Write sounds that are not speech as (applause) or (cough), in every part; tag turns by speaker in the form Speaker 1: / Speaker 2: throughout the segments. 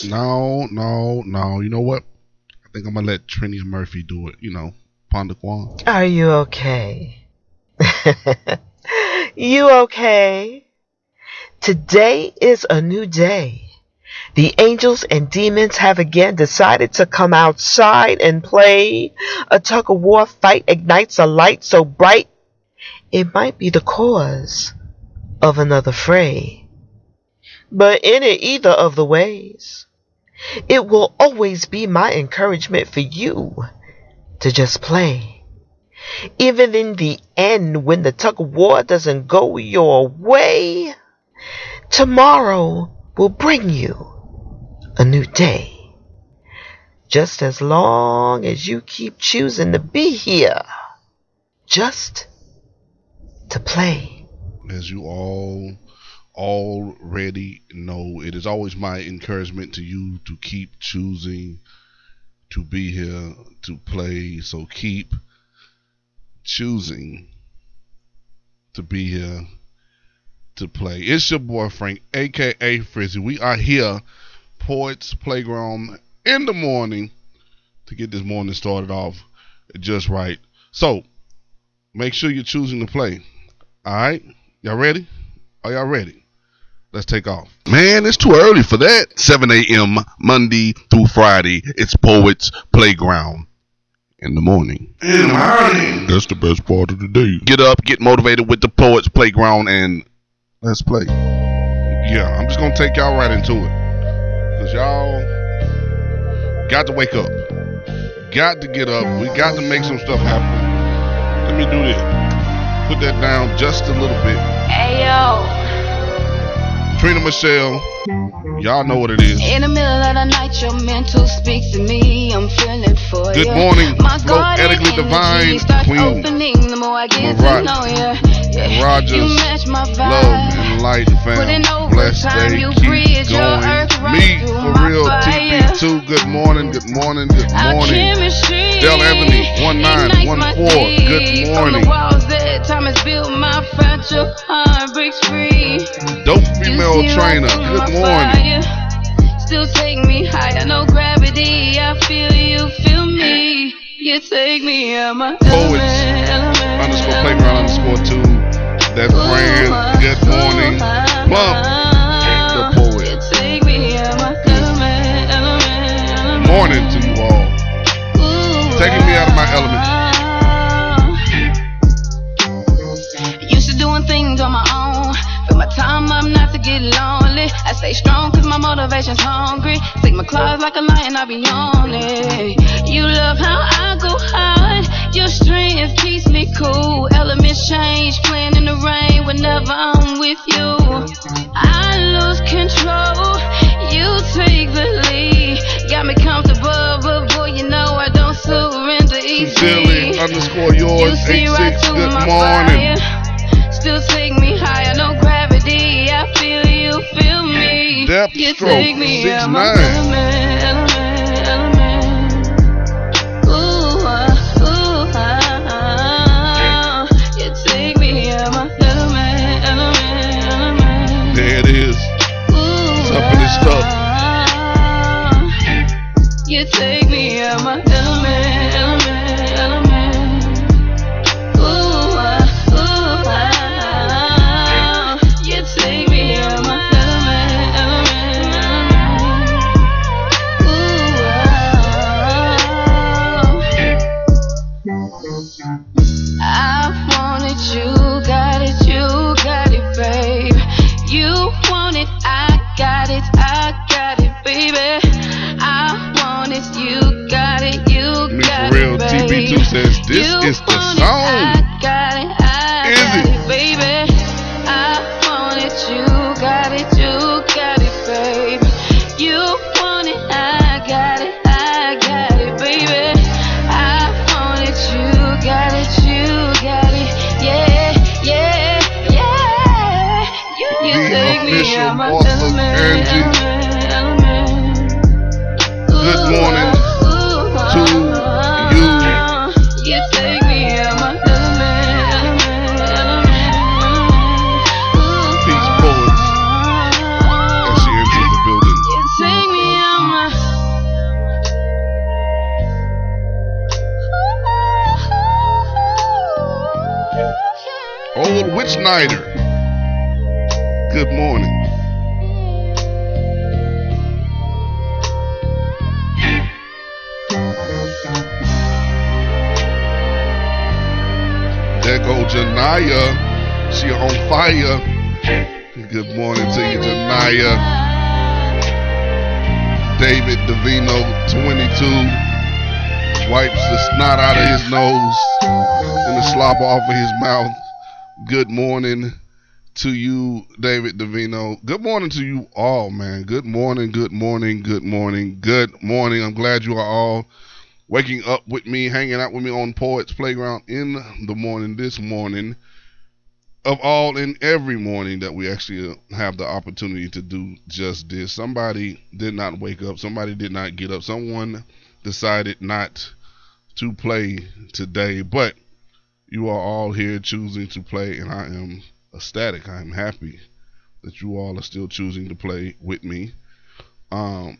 Speaker 1: Prince?
Speaker 2: No, no, no. You know what? I think I'm gonna let Trinia Murphy do it. You know, Ponda Kwan.
Speaker 3: Are you okay? (laughs) you okay? Today is a new day. The angels and demons have again decided to come outside and play. A tug of war fight ignites a light so bright it might be the cause of another fray. But in it either of the ways, it will always be my encouragement for you to just play. Even in the end, when the tug of war doesn't go your way, tomorrow will bring you a new day. Just as long as you keep choosing to be here, just to play.
Speaker 2: As you all already know, it is always my encouragement to you to keep choosing to be here to play. So keep choosing to be here to play. It's your boy Frank, aka Frizzy. We are here Poets Playground in the morning to get this morning started off just right. So, make sure you're choosing to play. All right? Y'all ready? Are y'all ready? Let's take off. Man, it's too early for that. 7 a.m. Monday through Friday. It's Poets Playground in the morning.
Speaker 1: In the morning.
Speaker 2: That's the best part of the day. Get up, get motivated with the Poets Playground, and let's play. Yeah, I'm just going to take y'all right into it. Because y'all got to wake up. Got to get up. We got to make some stuff happen. Let me do this. Put that down just a little bit.
Speaker 4: Ayo.
Speaker 2: Trina Michelle, y'all know what it is.
Speaker 4: In the middle of the night, your mental speaks to me. I'm feeling for
Speaker 2: Good
Speaker 4: you.
Speaker 2: morning,
Speaker 4: My
Speaker 2: Flo
Speaker 4: garden
Speaker 2: Ethically
Speaker 4: energy
Speaker 2: Divine Queen.
Speaker 4: opening the more I get
Speaker 2: Marat-
Speaker 4: to know. Yeah.
Speaker 2: Rogers,
Speaker 4: you match my vibe.
Speaker 2: Love and light, fam.
Speaker 4: over
Speaker 2: Blessed day,
Speaker 4: you
Speaker 2: keep going.
Speaker 4: earth
Speaker 2: Me for real,
Speaker 4: fire.
Speaker 2: TP2. Good morning, good morning, good morning.
Speaker 4: chemistry
Speaker 2: Del Anthony,
Speaker 4: ignites my
Speaker 2: 1914. Good morning.
Speaker 4: From the walls that time has built my fragile heart breaks free.
Speaker 2: Dope female trainer. Good morning.
Speaker 4: fire. Still take me higher, no gravity. I feel you, feel me. You take me out my
Speaker 2: Poets
Speaker 4: element, element,
Speaker 2: underscore playground underscore two. That's brand. Good morning. Plum. The poet.
Speaker 4: You take me out my element, element, element.
Speaker 2: Morning to you all.
Speaker 4: Ooh,
Speaker 2: Taking me out of my element.
Speaker 4: Get lonely. I stay strong cause my motivation's hungry. Take my claws like a lion, I be on it. You love how I go hard. Your strength keeps me cool. Elements change, playing in the rain whenever I'm with you. I lose control. You take the lead. Got me comfortable, but boy, you know I don't surrender
Speaker 2: Sincerely
Speaker 4: easily.
Speaker 2: underscore
Speaker 4: You
Speaker 2: yours.
Speaker 4: see
Speaker 2: Eight
Speaker 4: right
Speaker 2: six.
Speaker 4: through
Speaker 2: Good
Speaker 4: my
Speaker 2: morning.
Speaker 4: fire. Step
Speaker 2: Stroke 69. This
Speaker 4: You
Speaker 2: is the Good morning. There go Janaya. She on fire. Good morning to you, Janaya. David Davino, 22, wipes the snot out of his nose and the slobber off of his mouth. Good morning to you, David Davino. Good morning to you all, man. Good morning, good morning, good morning, good morning. I'm glad you are all waking up with me, hanging out with me on Poets Playground in the morning this morning. Of all and every morning that we actually uh, have the opportunity to do just this. Somebody did not wake up, somebody did not get up, someone decided not to play today, but you are all here choosing to play, and I am ecstatic. I am happy that you all are still choosing to play with me. Um,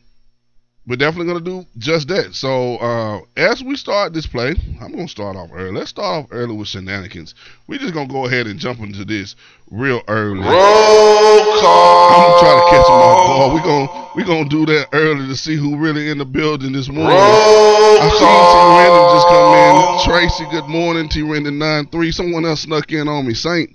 Speaker 2: we're definitely gonna do just that. So uh, as we start this play, I'm gonna start off early. Let's start off early with shenanigans. We're just gonna go ahead and jump into this real early.
Speaker 1: Roll call.
Speaker 2: I'm gonna try to catch them off guard. We're gonna we gonna do that early to see who really in the building this morning.
Speaker 1: Roll
Speaker 2: I seen T. Rendon just come in. Tracy, good morning. T. Rendon nine three. Someone else snuck in on me. Saint.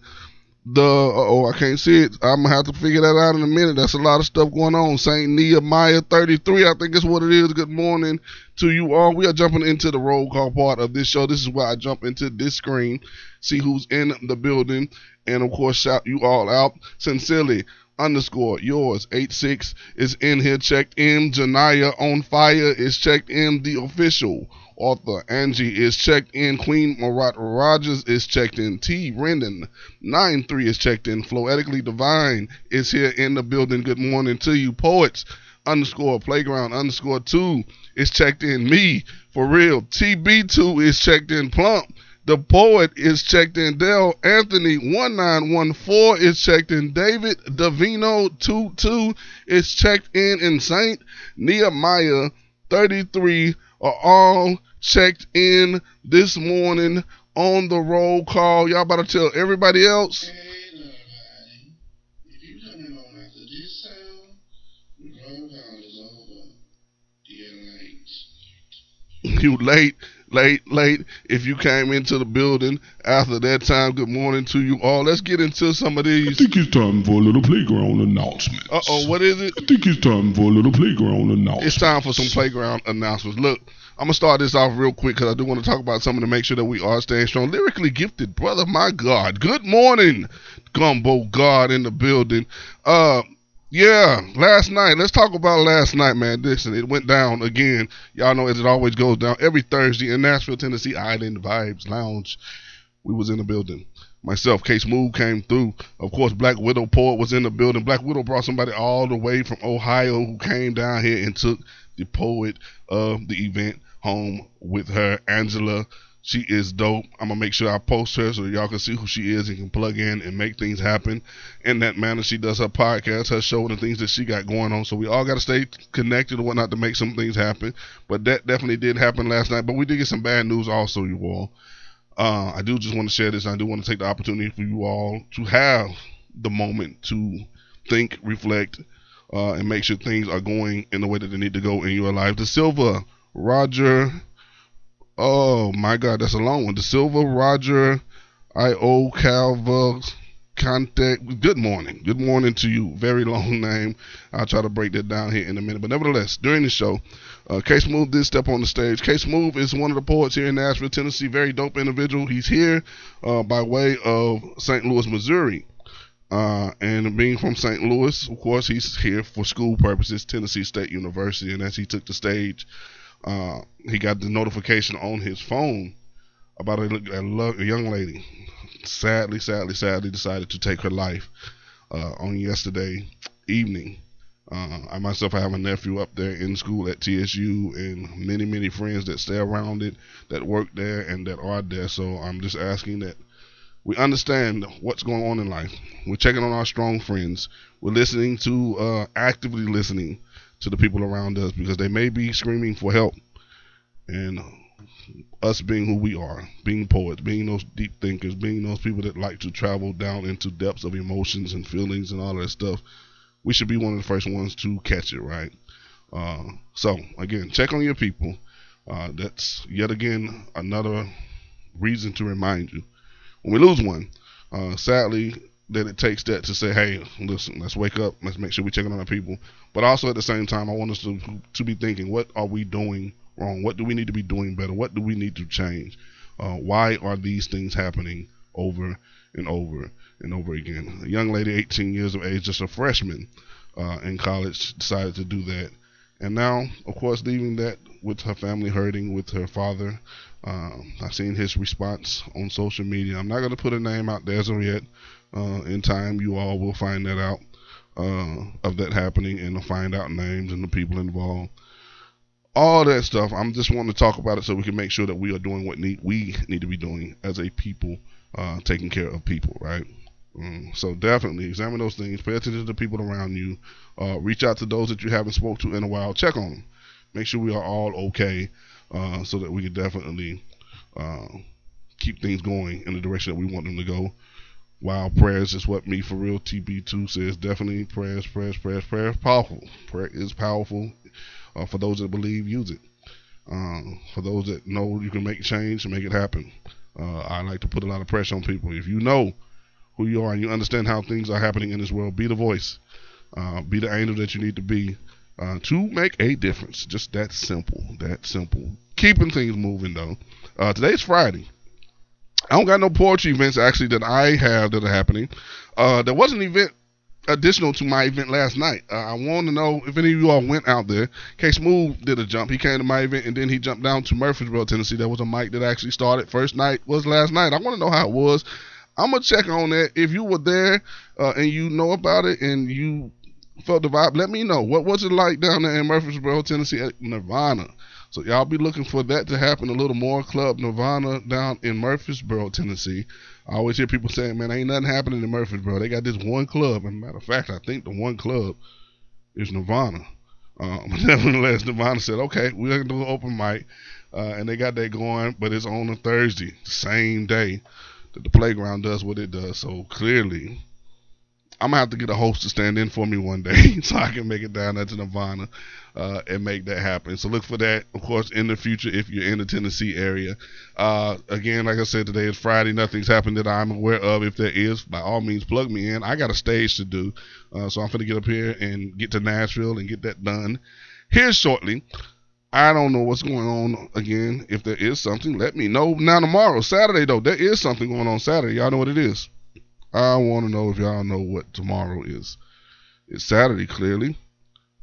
Speaker 2: The oh I can't see it. I'm gonna have to figure that out in a minute. That's a lot of stuff going on. Saint Nehemiah 33, I think is what it is. Good morning to you all. We are jumping into the roll call part of this show. This is where I jump into this screen, see who's in the building, and of course shout you all out sincerely underscore yours eight six is in here checked in janaya on fire is checked in the official author angie is checked in. Queen marat rogers is checked in. T. Rendon 93 is checked in. Floetically divine is here in the building. Good morning to you poets. Underscore playground underscore two is checked in. Me for real. Tb2 is checked in. Plump. The poet is checked in. Dell Anthony 1914 is checked in. David Davino 22 is checked in. And Saint Nehemiah 33 are all checked in this morning on the roll call. Y'all about to tell everybody else.
Speaker 1: Hey, everybody. If you coming on after this sound, the roll call is over. You're late.
Speaker 2: Late, late, late. If you came into the building after that time, good morning to you all. Let's get into some of these.
Speaker 5: I think it's time for a little playground announcement.
Speaker 2: Uh oh, what is it?
Speaker 5: I think it's time for a little playground announcement.
Speaker 2: It's time for some playground announcements. Look, I'm gonna start this off real quick because I do want to talk about something to make sure that we are staying strong. Lyrically gifted, brother, my God. Good morning, Gumbo God in the building. Uh, yeah, last night. Let's talk about last night, man. Listen, it went down again. Y'all know as it always goes down every Thursday in Nashville, Tennessee, Island Vibes Lounge. We was in the building. Myself, Case Move came through. Of course, Black Widow Poet was in the building. Black Widow brought somebody all the way from Ohio who came down here and took the poet of the event home with her, Angela. She is dope. I'm gonna make sure I post her so y'all can see who she is and can plug in and make things happen in that manner. She does her podcast, her show, and the things that she got going on. So we all gotta stay connected and whatnot to make some things happen. But that definitely did happen last night. But we did get some bad news also, you all. Uh, I do just want to share this. I do want to take the opportunity for you all to have the moment to think, reflect, uh, and make sure things are going in the way that they need to go in your life. The Silva, Roger. Oh my God, that's a long one. The Silva, Roger, I O Calva, contact. Good morning. Good morning to you. Very long (laughs) name. I'll try to break that down here in a minute. But nevertheless, during the show, uh, Case Move did step on the stage. Case Move is one of the poets here in Nashville, Tennessee. Very dope individual. He's here uh, by way of St. Louis, Missouri. Uh, and being from St. Louis, of course, he's here for school purposes, Tennessee State University. And as he took the stage, uh, he got the notification on his phone about a, a, a young lady. Sadly, sadly, sadly, decided to take her life uh, on yesterday evening. Uh, I myself I have a nephew up there in school at TSU, and many, many friends that stay around it, that work there, and that are there. So I'm just asking that we understand what's going on in life. We're checking on our strong friends. We're listening to, uh, actively listening to the people around us because they may be screaming for help. And us being who we are, being poets, being those deep thinkers, being those people that like to travel down into depths of emotions and feelings and all that stuff, we should be one of the first ones to catch it, right? Uh, so again, check on your people. Uh, that's yet again another reason to remind you when we lose one. Uh, sadly, that it takes that to say, hey, listen, let's wake up, let's make sure we're checking on our people. But also at the same time, I want us to to be thinking, what are we doing wrong? What do we need to be doing better? What do we need to change? Uh, why are these things happening over and over and over again? A young lady, 18 years of age, just a freshman uh, in college, decided to do that. And now, of course, leaving that with her family hurting, with her father. Um, I've seen his response on social media. I'm not going to put a name out there as of yet. Uh, in time, you all will find that out uh, of that happening and find out names and the people involved. All that stuff. I'm just wanting to talk about it so we can make sure that we are doing what need, we need to be doing as a people, uh, taking care of people, right? Mm, so definitely examine those things. Pay attention to the people around you. Uh, reach out to those that you haven't spoke to in a while. Check on them. Make sure we are all okay, uh, so that we can definitely uh, keep things going in the direction that we want them to go. While prayers is what me for real TB2 says. Definitely prayers, prayers, prayers, prayers. Powerful. Prayer is powerful. Uh, for those that believe, use it. Uh, for those that know you can make change, and make it happen. Uh, I like to put a lot of pressure on people. If you know who you are and you understand how things are happening in this world, be the voice. Uh, be the angel that you need to be uh, to make a difference. Just that simple. That simple. Keeping things moving though. Uh, today's Friday. I don't got no poetry events actually that I have that are happening. Uh, there was an event additional to my event last night. Uh, I want to know if any of you all went out there. K Smooth did a jump. He came to my event and then he jumped down to Murfreesboro, Tennessee. There was a mic that actually started. First night was last night. I want to know how it was. I'm gonna check on that. If you were there uh, and you know about it and you felt the vibe, let me know. What was it like down there in Murfreesboro, Tennessee at Nirvana? So y'all be looking for that to happen a little more. Club Nirvana down in Murfreesboro, Tennessee. I always hear people saying, "Man, ain't nothing happening in Murfreesboro. They got this one club." And matter of fact, I think the one club is Nirvana. Um, (laughs) nevertheless, Nirvana said, "Okay, we're gonna do an open mic," uh, and they got that going, but it's on a Thursday, the same day that the playground does what it does. So clearly, I'm gonna have to get a host to stand in for me one day (laughs) so I can make it down there to Nirvana uh, and make that happen. So look for that, of course, in the future if you're in the Tennessee area. Uh, again, like I said, today is Friday. Nothing's happened that I'm aware of. If there is, by all means, plug me in. I got a stage to do, uh, so I'm gonna get up here and get to Nashville and get that done here shortly. I don't know what's going on again. If there is something, let me know. Now tomorrow, Saturday though, there is something going on Saturday. Y'all know what it is. I want to know if y'all know what tomorrow is. It's Saturday, clearly,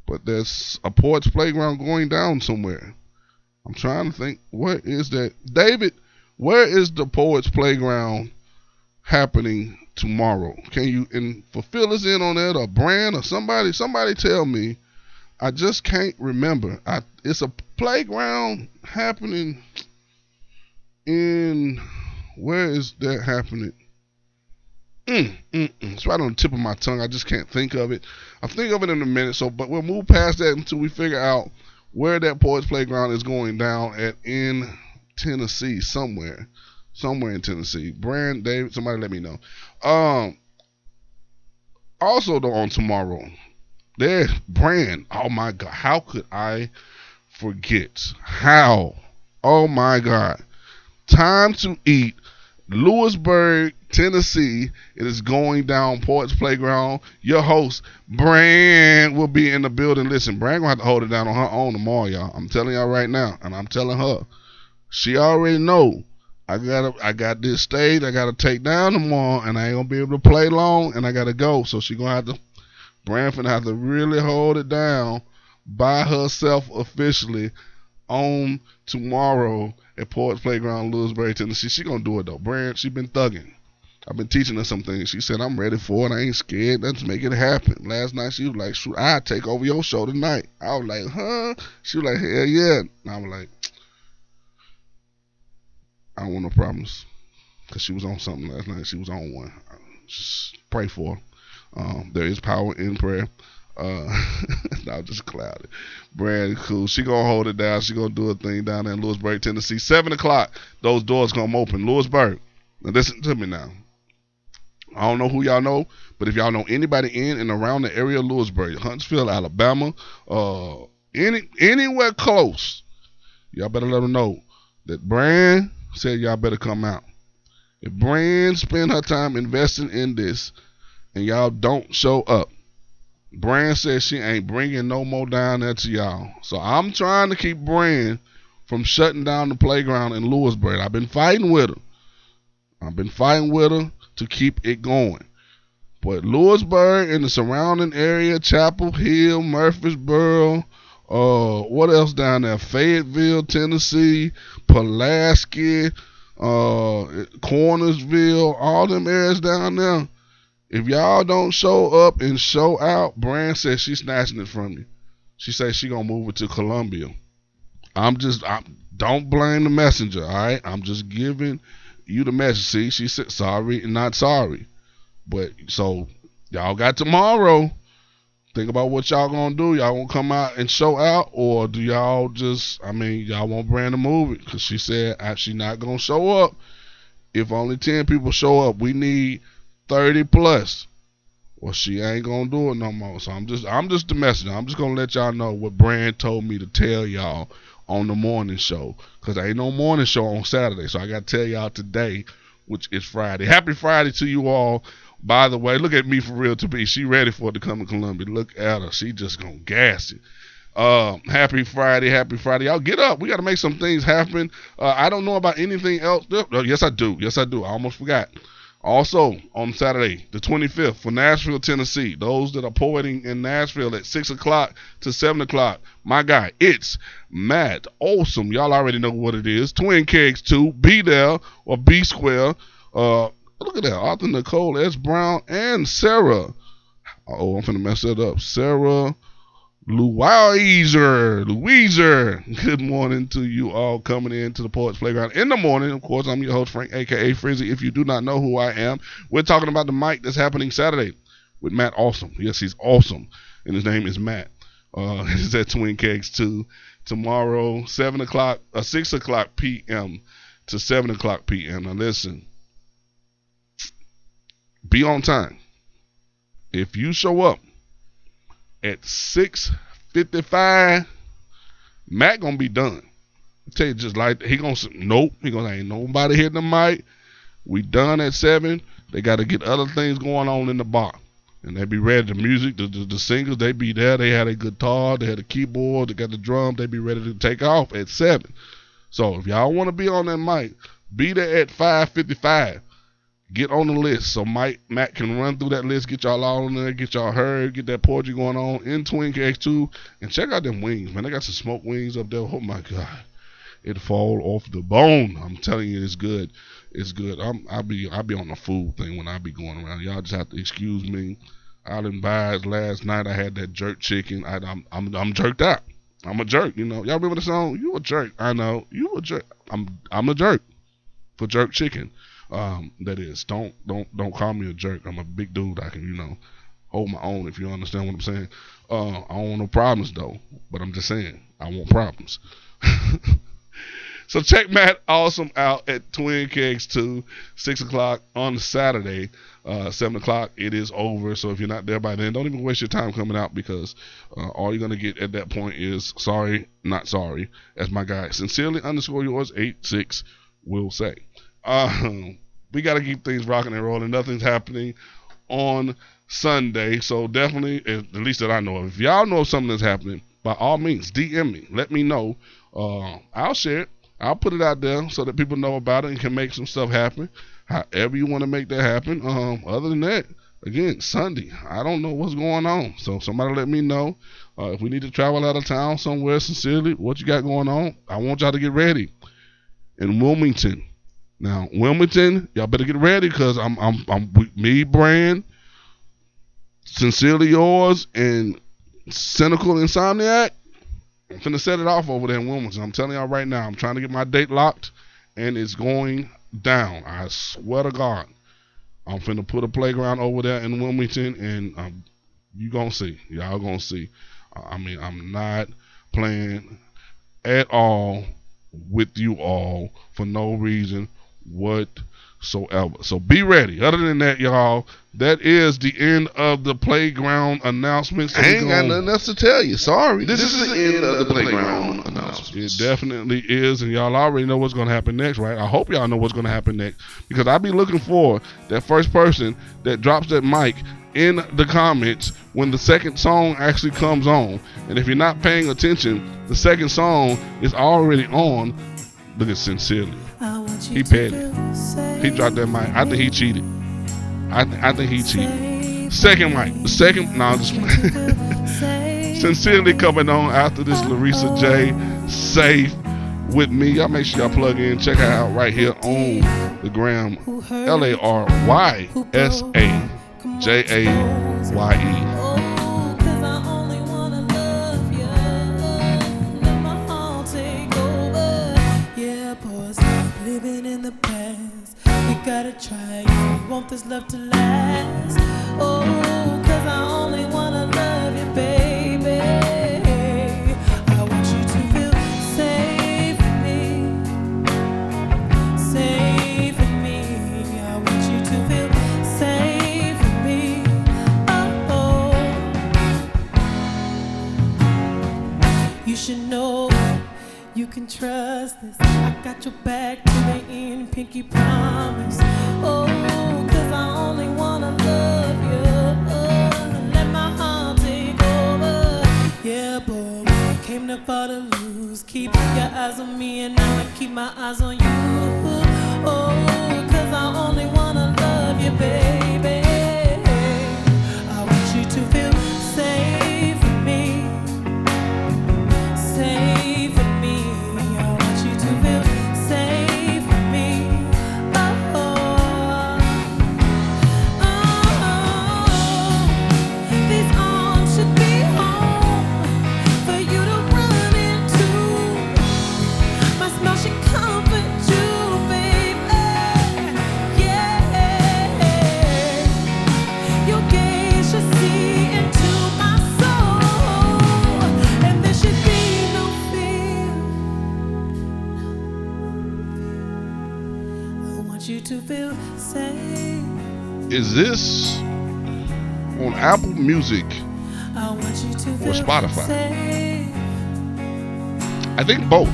Speaker 2: but there's a Poets Playground going down somewhere. I'm trying to think, what is that? David, where is the Poets Playground happening tomorrow? Can you and fulfill us in on that, or brand, or somebody? Somebody tell me. I just can't remember. I it's a playground happening in where is that happening? Mm, mm, mm. It's right on the tip of my tongue. I just can't think of it. I'll think of it in a minute. So, but we'll move past that until we figure out where that Poets Playground is going down at in Tennessee, somewhere, somewhere in Tennessee. Brand, David, somebody let me know. Um. Also, though, on tomorrow, there's Brand. Oh my God, how could I forget? How? Oh my God. Time to eat Lewisburg, Tennessee. It is going down Poets Playground. Your host, Brand, will be in the building. Listen, Brand gonna have to hold it down on her own tomorrow, y'all. I'm telling y'all right now, and I'm telling her. She already know. I gotta I got this stage I gotta take down tomorrow and I ain't gonna be able to play long and I gotta go. So she gonna have to Branford have to really hold it down by herself officially on tomorrow at Poets Playground, Lewisburg, Tennessee. She gonna do it though. Brand, she been thugging. I've been teaching her some things. She said, I'm ready for it. I ain't scared. Let's make it happen. Last night, she was like, shoot, i take over your show tonight. I was like, huh? She was like, hell yeah. And I was like, I don't want no problems. Because she was on something last night. She was on one. Just pray for her. Um, there is power in prayer. Uh, (laughs) no, just clouded. Brand cool. She gonna hold it down. She gonna do a thing down there in Lewisburg, Tennessee. Seven o'clock. Those doors gonna open. Lewisburg. Now listen to me now. I don't know who y'all know, but if y'all know anybody in and around the area of Lewisburg, Huntsville, Alabama, uh, any anywhere close, y'all better let them know that Brand said y'all better come out. If Brand spend her time investing in this, and y'all don't show up, Brand says she ain't bringing no more down there to y'all. So I'm trying to keep Brand from shutting down the playground in Lewisburg. I've been fighting with her. I've been fighting with her to keep it going. But Lewisburg and the surrounding area, Chapel Hill, Murfreesboro, uh, what else down there? Fayetteville, Tennessee, Pulaski, uh, Cornersville, all them areas down there. If y'all don't show up and show out, Brand says she's snatching it from you. She says she gonna move it to Columbia. I'm just, I don't blame the messenger. All right, I'm just giving you the message. See, she said sorry and not sorry. But so y'all got tomorrow. Think about what y'all gonna do. Y'all gonna come out and show out, or do y'all just? I mean, y'all want Brand to move it because she said she not gonna show up. If only ten people show up, we need thirty plus. Well, she ain't gonna do it no more. So I'm just, I'm just the messenger. I'm just gonna let y'all know what Brand told me to tell y'all on the morning show because there ain't no morning show on Saturday. So I got to tell y'all today, which is Friday. Happy Friday to you all. By the way, look at me for real to be. She ready for it to come to Columbia. Look at her. She just gonna gas it. Uh, happy Friday, happy Friday. Y'all get up. We got to make some things happen. Uh, I don't know about anything else. Oh, yes, I do. Yes, I do. I almost forgot. Also, on Saturday, the 25th, for Nashville, Tennessee, those that are poeting in Nashville at 6 o'clock to 7 o'clock, my guy, it's Matt Awesome. Y'all already know what it is. Twin Kegs 2, Be There, or B Square. Uh, look at that. Arthur Nicole, S. Brown, and Sarah. Oh, I'm finna mess that up. Sarah Louiser, Louiser. Good morning to you all coming into the Poets Playground in the morning. Of course, I'm your host, Frank, aka Frizzy. If you do not know who I am, we're talking about the mic that's happening Saturday with Matt Awesome. Yes, he's awesome. And his name is Matt. Uh, (laughs) he's at Twin Kegs 2 tomorrow, 7 o'clock, uh, 6 o'clock p.m. to 7 o'clock p.m. Now, listen, be on time. If you show up at 6.55, Matt gonna be done. I tell you just like he gonna nope. He gonna ain't nobody hitting the mic. We done at seven. They got to get other things going on in the bar, and they be ready. The music, the, the, the singers, they be there. They had a guitar, they had a keyboard, they got the drum. They be ready to take off at seven. So if y'all want to be on that mic, be there at five fifty-five get on the list so Mike Matt can run through that list, get y'all all on there, get y'all heard, get that poetry going on in Twin Kegs 2, and check out them wings, man. They got some smoked wings up there. Oh my god, it fall off the bone. I'm telling you, it's good. It's good. I'm I'll be I'll be on the food thing when I be going around. Y'all just have to excuse me. I didn't buy it last night. I had that jerk chicken. I, I'm I'm I'm jerked out. I'm a jerk. You know. Y'all remember the song? You a jerk. I know. You a jerk. I'm I'm a jerk for jerk chicken. Um, that is, don't don't don't call me a jerk. I'm a big dude. I can you know hold my own. If you understand what I'm saying. Uh, I don't want no problems though. But I'm just saying I want problems. (laughs) so check Matt Awesome out at Twin Kegs 2, 6 o'clock on Saturday. Uh, 7 o'clock, it is over. So if you're not there by then, don't even waste your time coming out because uh, all you're going to get at that point is sorry, not sorry. As my guy, sincerely underscore yours, 86 will say. Um, we got to keep things rocking and rolling. Nothing's happening on Sunday, so definitely, at least that I know of. If y'all know something that's happening, by all means, DM me. Let me know. Uh, I'll share it. I'll put it out there so that people know about it and can make some stuff happen. However you want to make that happen. Um, other than that, again, Sunday. I don't know what's going on, so somebody let me know. Uh, if we need to travel out of town somewhere, sincerely, what you got going on? I want y'all to get ready. In Wilmington, now, Wilmington, y'all better get ready because I'm, I'm, I'm me, Brand, sincerely yours, and cynical insomniac. I'm finna set it off over there in Wilmington. I'm telling y'all right now, I'm trying to get my date locked, and it's going down. I swear to God, I'm finna put a playground over there in Wilmington, and um, You gonna see. Y'all gonna see. I mean, I'm not playing at all with you all for no reason whatsoever. So be ready. Other than that, y'all, that is the end of the playground announcements.
Speaker 6: I ain't got nothing else to tell you. Sorry.
Speaker 2: This,
Speaker 6: This, is the end of the playground announcements.
Speaker 2: It definitely is, and y'all already know what's going to happen next, right? I hope y'all know what's going to happen next because I'll be looking for that first person that drops that mic in the comments when the second song actually comes on. And if you're not paying attention, the second song is already on. Look at Sincerely. He petty. He dropped that mic. I think he cheated. I, th- I think he cheated. Second mic. Second. No, I'm just (laughs) Sincerely coming on after this Larysa Jaye. Safe with me. Y'all make sure y'all plug in. Check her out right here on the gram. L A R Y S A J A Y E.
Speaker 7: gotta try. You want this love to last, oh, cause I only wanna can trust this. I got your back to the end, pinky promise. Oh, cause I only wanna love you. Oh, let my heart take over. Yeah, boy, I came to fall to lose. Keep your eyes on me and I'ma keep my eyes on you. Oh, cause I only wanna love you, baby. I want you to feel
Speaker 2: Music? Or Spotify. I think both.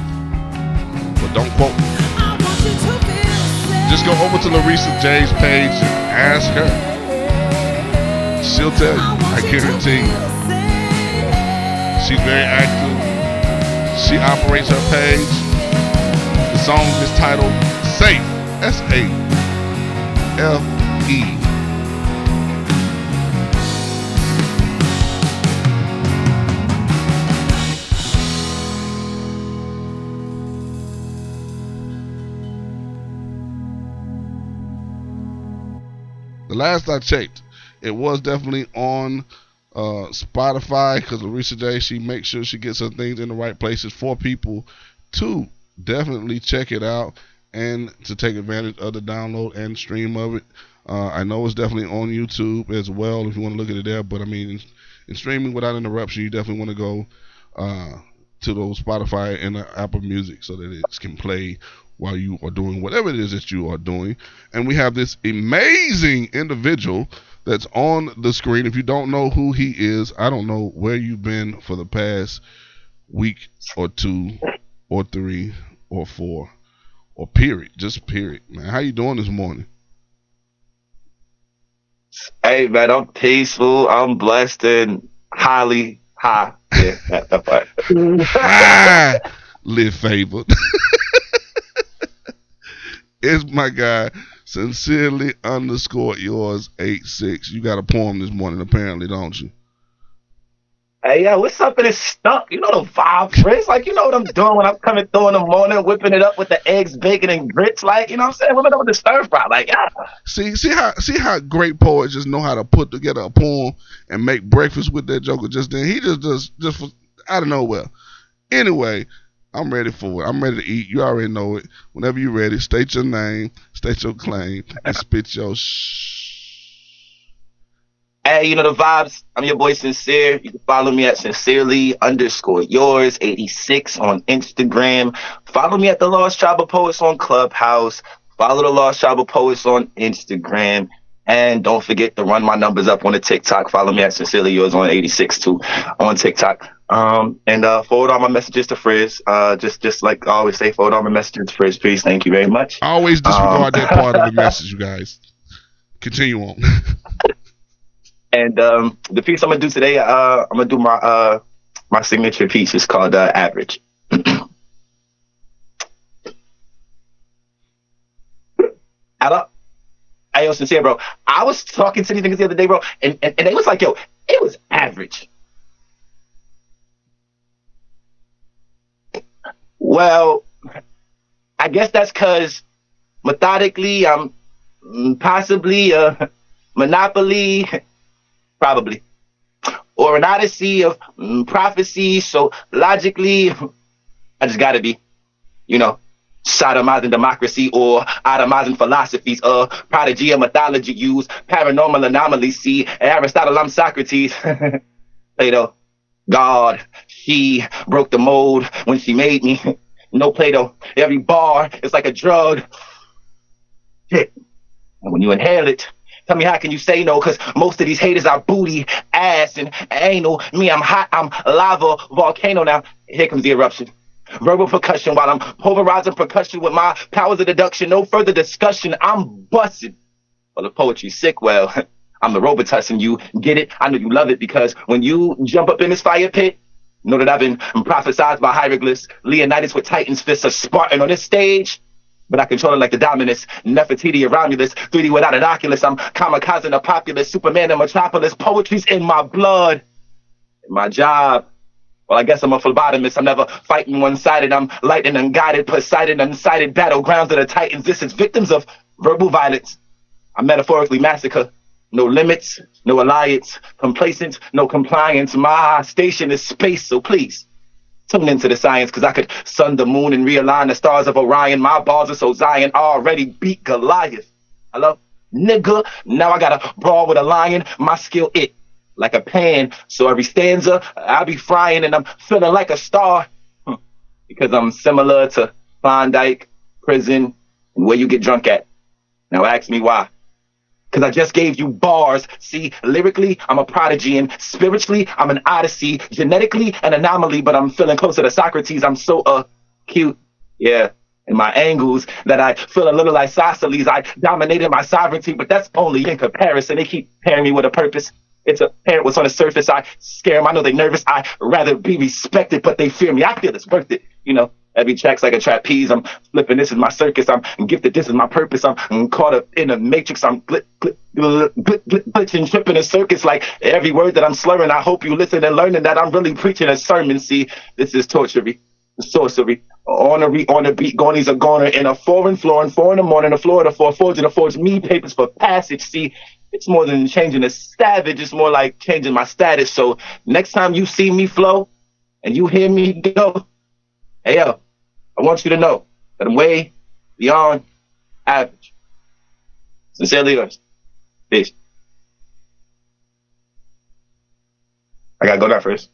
Speaker 2: But don't quote me. Just go over to Larysa Jaye's page and ask her. She'll tell you. I guarantee you. She's very active. She operates her page. The song is titled Safe. S A F E. The last I checked, it was definitely on uh, Spotify because Larysa Jaye. She makes sure she gets her things in the right places for people to definitely check it out and to take advantage of the download and stream of it. Uh, I know it's definitely on YouTube as well if you want to look at it there. But I mean, in, in streaming without interruption, you definitely want to go uh, to those Spotify and uh, Apple Music so that it can play while you are doing whatever it is that you are doing. And we have this amazing individual that's on the screen. If you don't know who he is, I don't know where you've been for the past week or two or three or four or period. Just period, man. How you doing this morning?
Speaker 6: Hey man, I'm peaceful. I'm blessed and highly high. Yeah, that, part. (laughs)
Speaker 2: live favored. (laughs) it's my guy, sincerely underscore yours eight six. You got a poem this morning, apparently, don't you?
Speaker 6: Hey yo, what's up in this stump? You know the vibe, Chris. Like you know what I'm doing when I'm coming through in the morning, whipping it up with the eggs, bacon, and grits. Like you know what I'm saying, whipping it up with the stir fry. Like yeah.
Speaker 2: See, see how see how great poets just know how to put together a poem and make breakfast with that joker. Just then, he just just just for, out of nowhere. Anyway, I'm ready for it. I'm ready to eat. You already know it. Whenever you're ready, state your name, state your claim, and spit your shh.
Speaker 6: Hey, you know the vibes. I'm your boy Sincere. You can follow me at sincerely underscore yours 86 on Instagram. Follow me at the Lost Tribe of Poets on Clubhouse. Follow the Lost Tribe of Poets on Instagram. And don't forget to run my numbers up on the TikTok. Follow me at sincerely yours on 86 too on TikTok. Um, and uh, forward all my messages to Frizz. Uh, just just like I always say, forward all my messages to Frizz. Please, thank you very much.
Speaker 2: I always disregard
Speaker 6: Um,
Speaker 2: that part of the (laughs) message, you guys. Continue on. (laughs)
Speaker 6: And um, the piece I'm gonna do today, uh, I'm gonna do my uh, my signature piece. It's called uh, Average. (clears throat) Add up. Hey, yo, sincere, bro. I was talking to these niggas the other day, bro, and, and, and they was like, yo, it was average. Well, I guess that's because methodically, I'm mm, possibly a (laughs) monopoly, (laughs) probably, or an odyssey of mm, prophecy. So logically, (laughs) I just gotta be, you know, sodomizing democracy or atomizing philosophies of prodigy of mythology use paranormal anomalies. See, Aristotle, I'm Socrates. Plato, God, she broke the mold when she made me. (laughs) No Plato, every bar is like a drug. Shit. And when you inhale it, tell me how can you say no? Because most of these haters are booty, ass, and anal. Me, I'm hot, I'm lava, volcano. Now, here comes the eruption. Verbal percussion while I'm pulverizing percussion with my powers of deduction. No further discussion. I'm busted. Well, the poetry's sick. Well, (laughs) I'm the Robitussin. You get it? I know you love it because when you jump up in this fire pit, know that I've been prophesized by hieroglyphs, Leonidas with Titan's fists, a Spartan on this stage. But I control it like the Dominus, Nefertiti, Romulus, 3D without an Oculus. I'm kamikaze a populace, Superman in Metropolis. Poetry's in my blood. My job. Well, I guess I'm a phlebotomist. I'm never fighting one-sided. I'm lightning unguided, Poseidon unsighted, battlegrounds of the Titans. This is victims of verbal violence. I metaphorically massacre. No limits, no alliance, complacent, no compliance. My station is space, so please tune into the science because I could sun the moon and realign the stars of Orion. My balls are so Zion already beat Goliath. Hello? Nigga, now I gotta brawl with a lion. My skill it like a pan. So every stanza, I be frying and I'm feeling like a star because I'm similar to Klondike, prison, and where you get drunk at. Now ask me why. Cause I just gave you bars. See, lyrically, I'm a prodigy, and spiritually, I'm an odyssey. Genetically, an anomaly, but I'm feeling closer to Socrates. I'm so uh cute. Yeah. In my angles that I feel a little isosceles. I dominated my sovereignty, but that's only in comparison. They keep pairing me with a purpose. It's apparent what's on the surface. I scare them. I know they're nervous. I rather be respected, but they fear me. I feel it's worth it. You know, every track's like a trapeze. I'm flipping. This is my circus. I'm gifted. This is my purpose. I'm, caught up in a matrix. I'm glit, glit, glit, glit, glit, glitching, tripping a circus. Like every word that I'm slurring, I hope you listen and learning that I'm really preaching a sermon. See, this is tortury, sorcery. Ornery on the beat, gonies a goner in a foreign floor and four in the morning, of the four, forging the forge me papers for passage. See, it's more than changing a savage, it's more like changing my status. So next time you see me flow and you hear me go, hey yo, I want you to know that I'm way beyond average. Sincerely yours. Peace. I gotta go now first.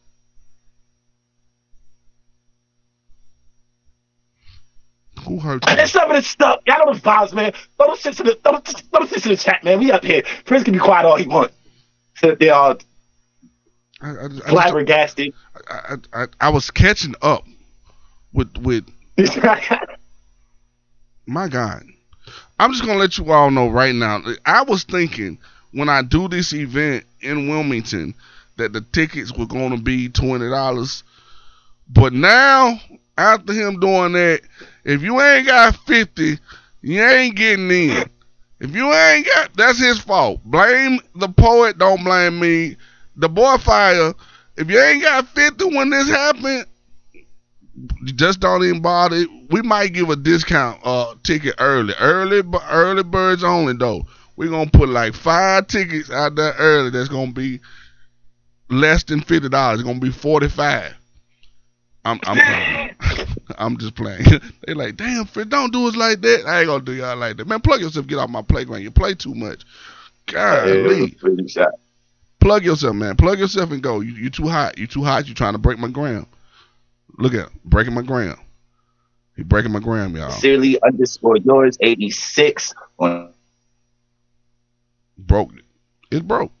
Speaker 2: Who hurt you?
Speaker 6: some of this stuff, y'all know the vibes, man. Throw them shits in the, throw them, throw them shits in the chat, man. We up here. Prince can be quiet all he wants. So they all
Speaker 2: I, I, I,
Speaker 6: flabbergasted.
Speaker 2: I, I, I was catching up with with (laughs) my God. I'm just gonna let you all know right now. I was thinking when I do this event in Wilmington that the tickets were gonna be twenty dollars, but now after him doing that, if you ain't got fifty, you ain't getting in. If you ain't got, that's his fault. Blame the poet. Don't blame me. The boy fire. If you ain't got fifty when this happened, just don't even bother. We might give a discount uh ticket early, early, early birds only though. We're gonna put like five tickets out there early. That's gonna be less than fifty dollars. It's gonna be forty five. I'm I'm. (laughs) I'm just playing. (laughs) they like, damn, don't do us like that. I ain't gonna do y'all like that. Man, plug yourself, get off my playground. You play too much. Golly.
Speaker 6: Shot.
Speaker 2: Plug yourself, man. Plug yourself and go. You you too hot. You too hot. You trying to break my gram. Look at him, breaking my gram. He breaking my gram, y'all.
Speaker 6: Sincerely underscore yours 86 on
Speaker 2: Broke it. It's broke.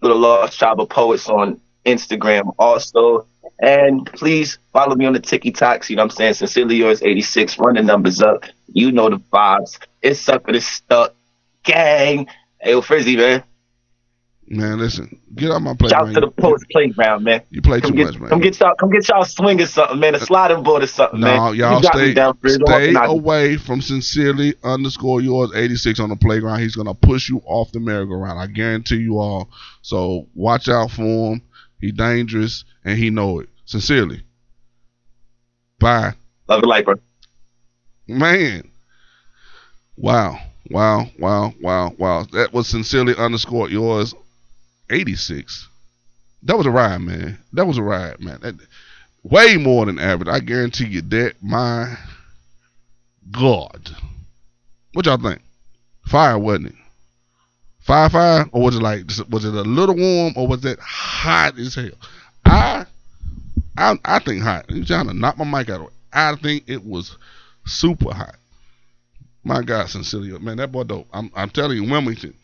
Speaker 6: Little Lost Tribe of Poets on Instagram also. And please follow me on the TikToks. You know what I'm saying? Sincerely yours 86. Run the numbers up. You know the vibes. It's sucker it's stuck. Gang. Hey, yo, Frizzy, man.
Speaker 2: Man, listen. Get out my
Speaker 6: Shout
Speaker 2: playground.
Speaker 6: out to the Poets Playground, man.
Speaker 2: You play too
Speaker 6: get,
Speaker 2: much, man.
Speaker 6: come get y'all, come get y'all swinging something, man. A uh, sliding board or something, man.
Speaker 2: No, y'all
Speaker 6: got me
Speaker 2: stay stay away from sincerely underscore yours 86 on the playground. He's gonna push you off the merry-go-round. I guarantee you all. So watch out for him. He dangerous and he know it. Sincerely. Bye.
Speaker 6: Love and light, bro.
Speaker 2: Man. Wow. Wow. Wow. Wow. Wow. That was sincerely underscore yours 86. That was a ride, man. That was a ride, man. That, way more than average. I guarantee you that. My God. What y'all think? Fire, wasn't it? Fire, fire? Or was it like, was it a little warm or was it hot as hell? I I, I think hot. You trying to knock my mic out. I think it was super hot. My God, sincerely, man, that boy dope. I'm, I'm telling you, Wilmington,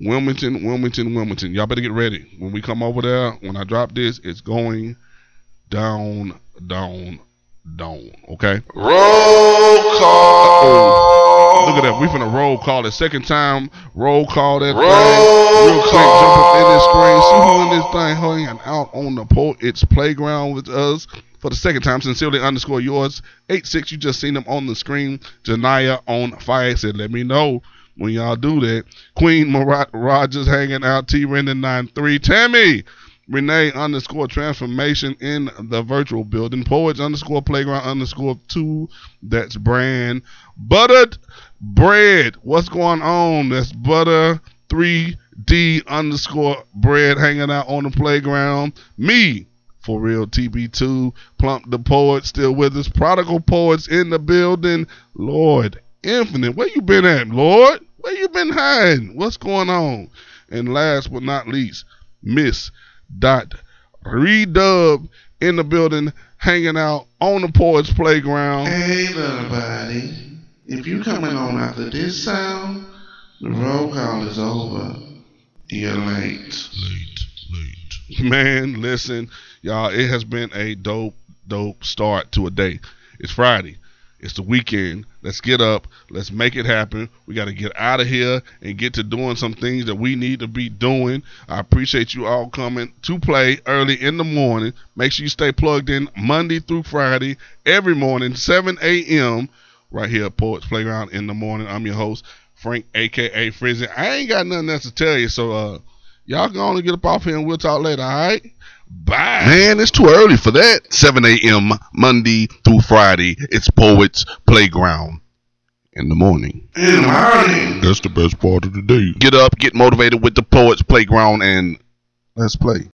Speaker 2: Wilmington, Wilmington, Wilmington. Y'all better get ready. When we come over there, when I drop this, it's going down, down, down. Okay.
Speaker 8: Roll call.
Speaker 2: Look at that. We finna roll call it. Second time roll call that
Speaker 8: Roll
Speaker 2: thing. Real quick, jump up in this screen. See who in this thing hanging out on the pole. It's playground with us for the second time. Sincerely underscore yours. Eight six. You just seen them on the screen. Janaya on fire said, "Let me know when y'all do that." Queen Marat Rogers hanging out. T Rendon nine three. Tammy. Renee underscore transformation in the virtual building. Poets underscore playground underscore two. That's brand. Buttered bread. What's going on? That's butter 3D underscore bread hanging out on the playground. Me. For real, TB2, Plump the Poet still with us. Prodigal Poets in the building. Lord, Infinite, where you been at, Lord? Where you been hiding? What's going on? And last but not least, Miss Dot Redub in the building, hanging out on the porch Playground.
Speaker 1: Hey, little buddy. If you coming on after this sound, the roll call is over. You're late. Late, late.
Speaker 2: Man, listen, y'all, it has been a dope, dope start to a day. It's Friday. It's the weekend. Let's get up. Let's make it happen. We got to get out of here and get to doing some things that we need to be doing. I appreciate you all coming to play early in the morning. Make sure you stay plugged in Monday through Friday, every morning, 7 a.m., right here at Poets Playground in the morning. I'm your host, Frank, a.k.a. Frizzy. I ain't got nothing else to tell you, so uh, y'all can only get up off here and we'll talk later, all right? Bye.
Speaker 8: Man, it's too early for that. 7 a.m. Monday through Friday. It's Poets Playground in the morning.
Speaker 1: In the morning.
Speaker 5: That's the best part of the day.
Speaker 8: Get up, get motivated with the Poets Playground, and let's play.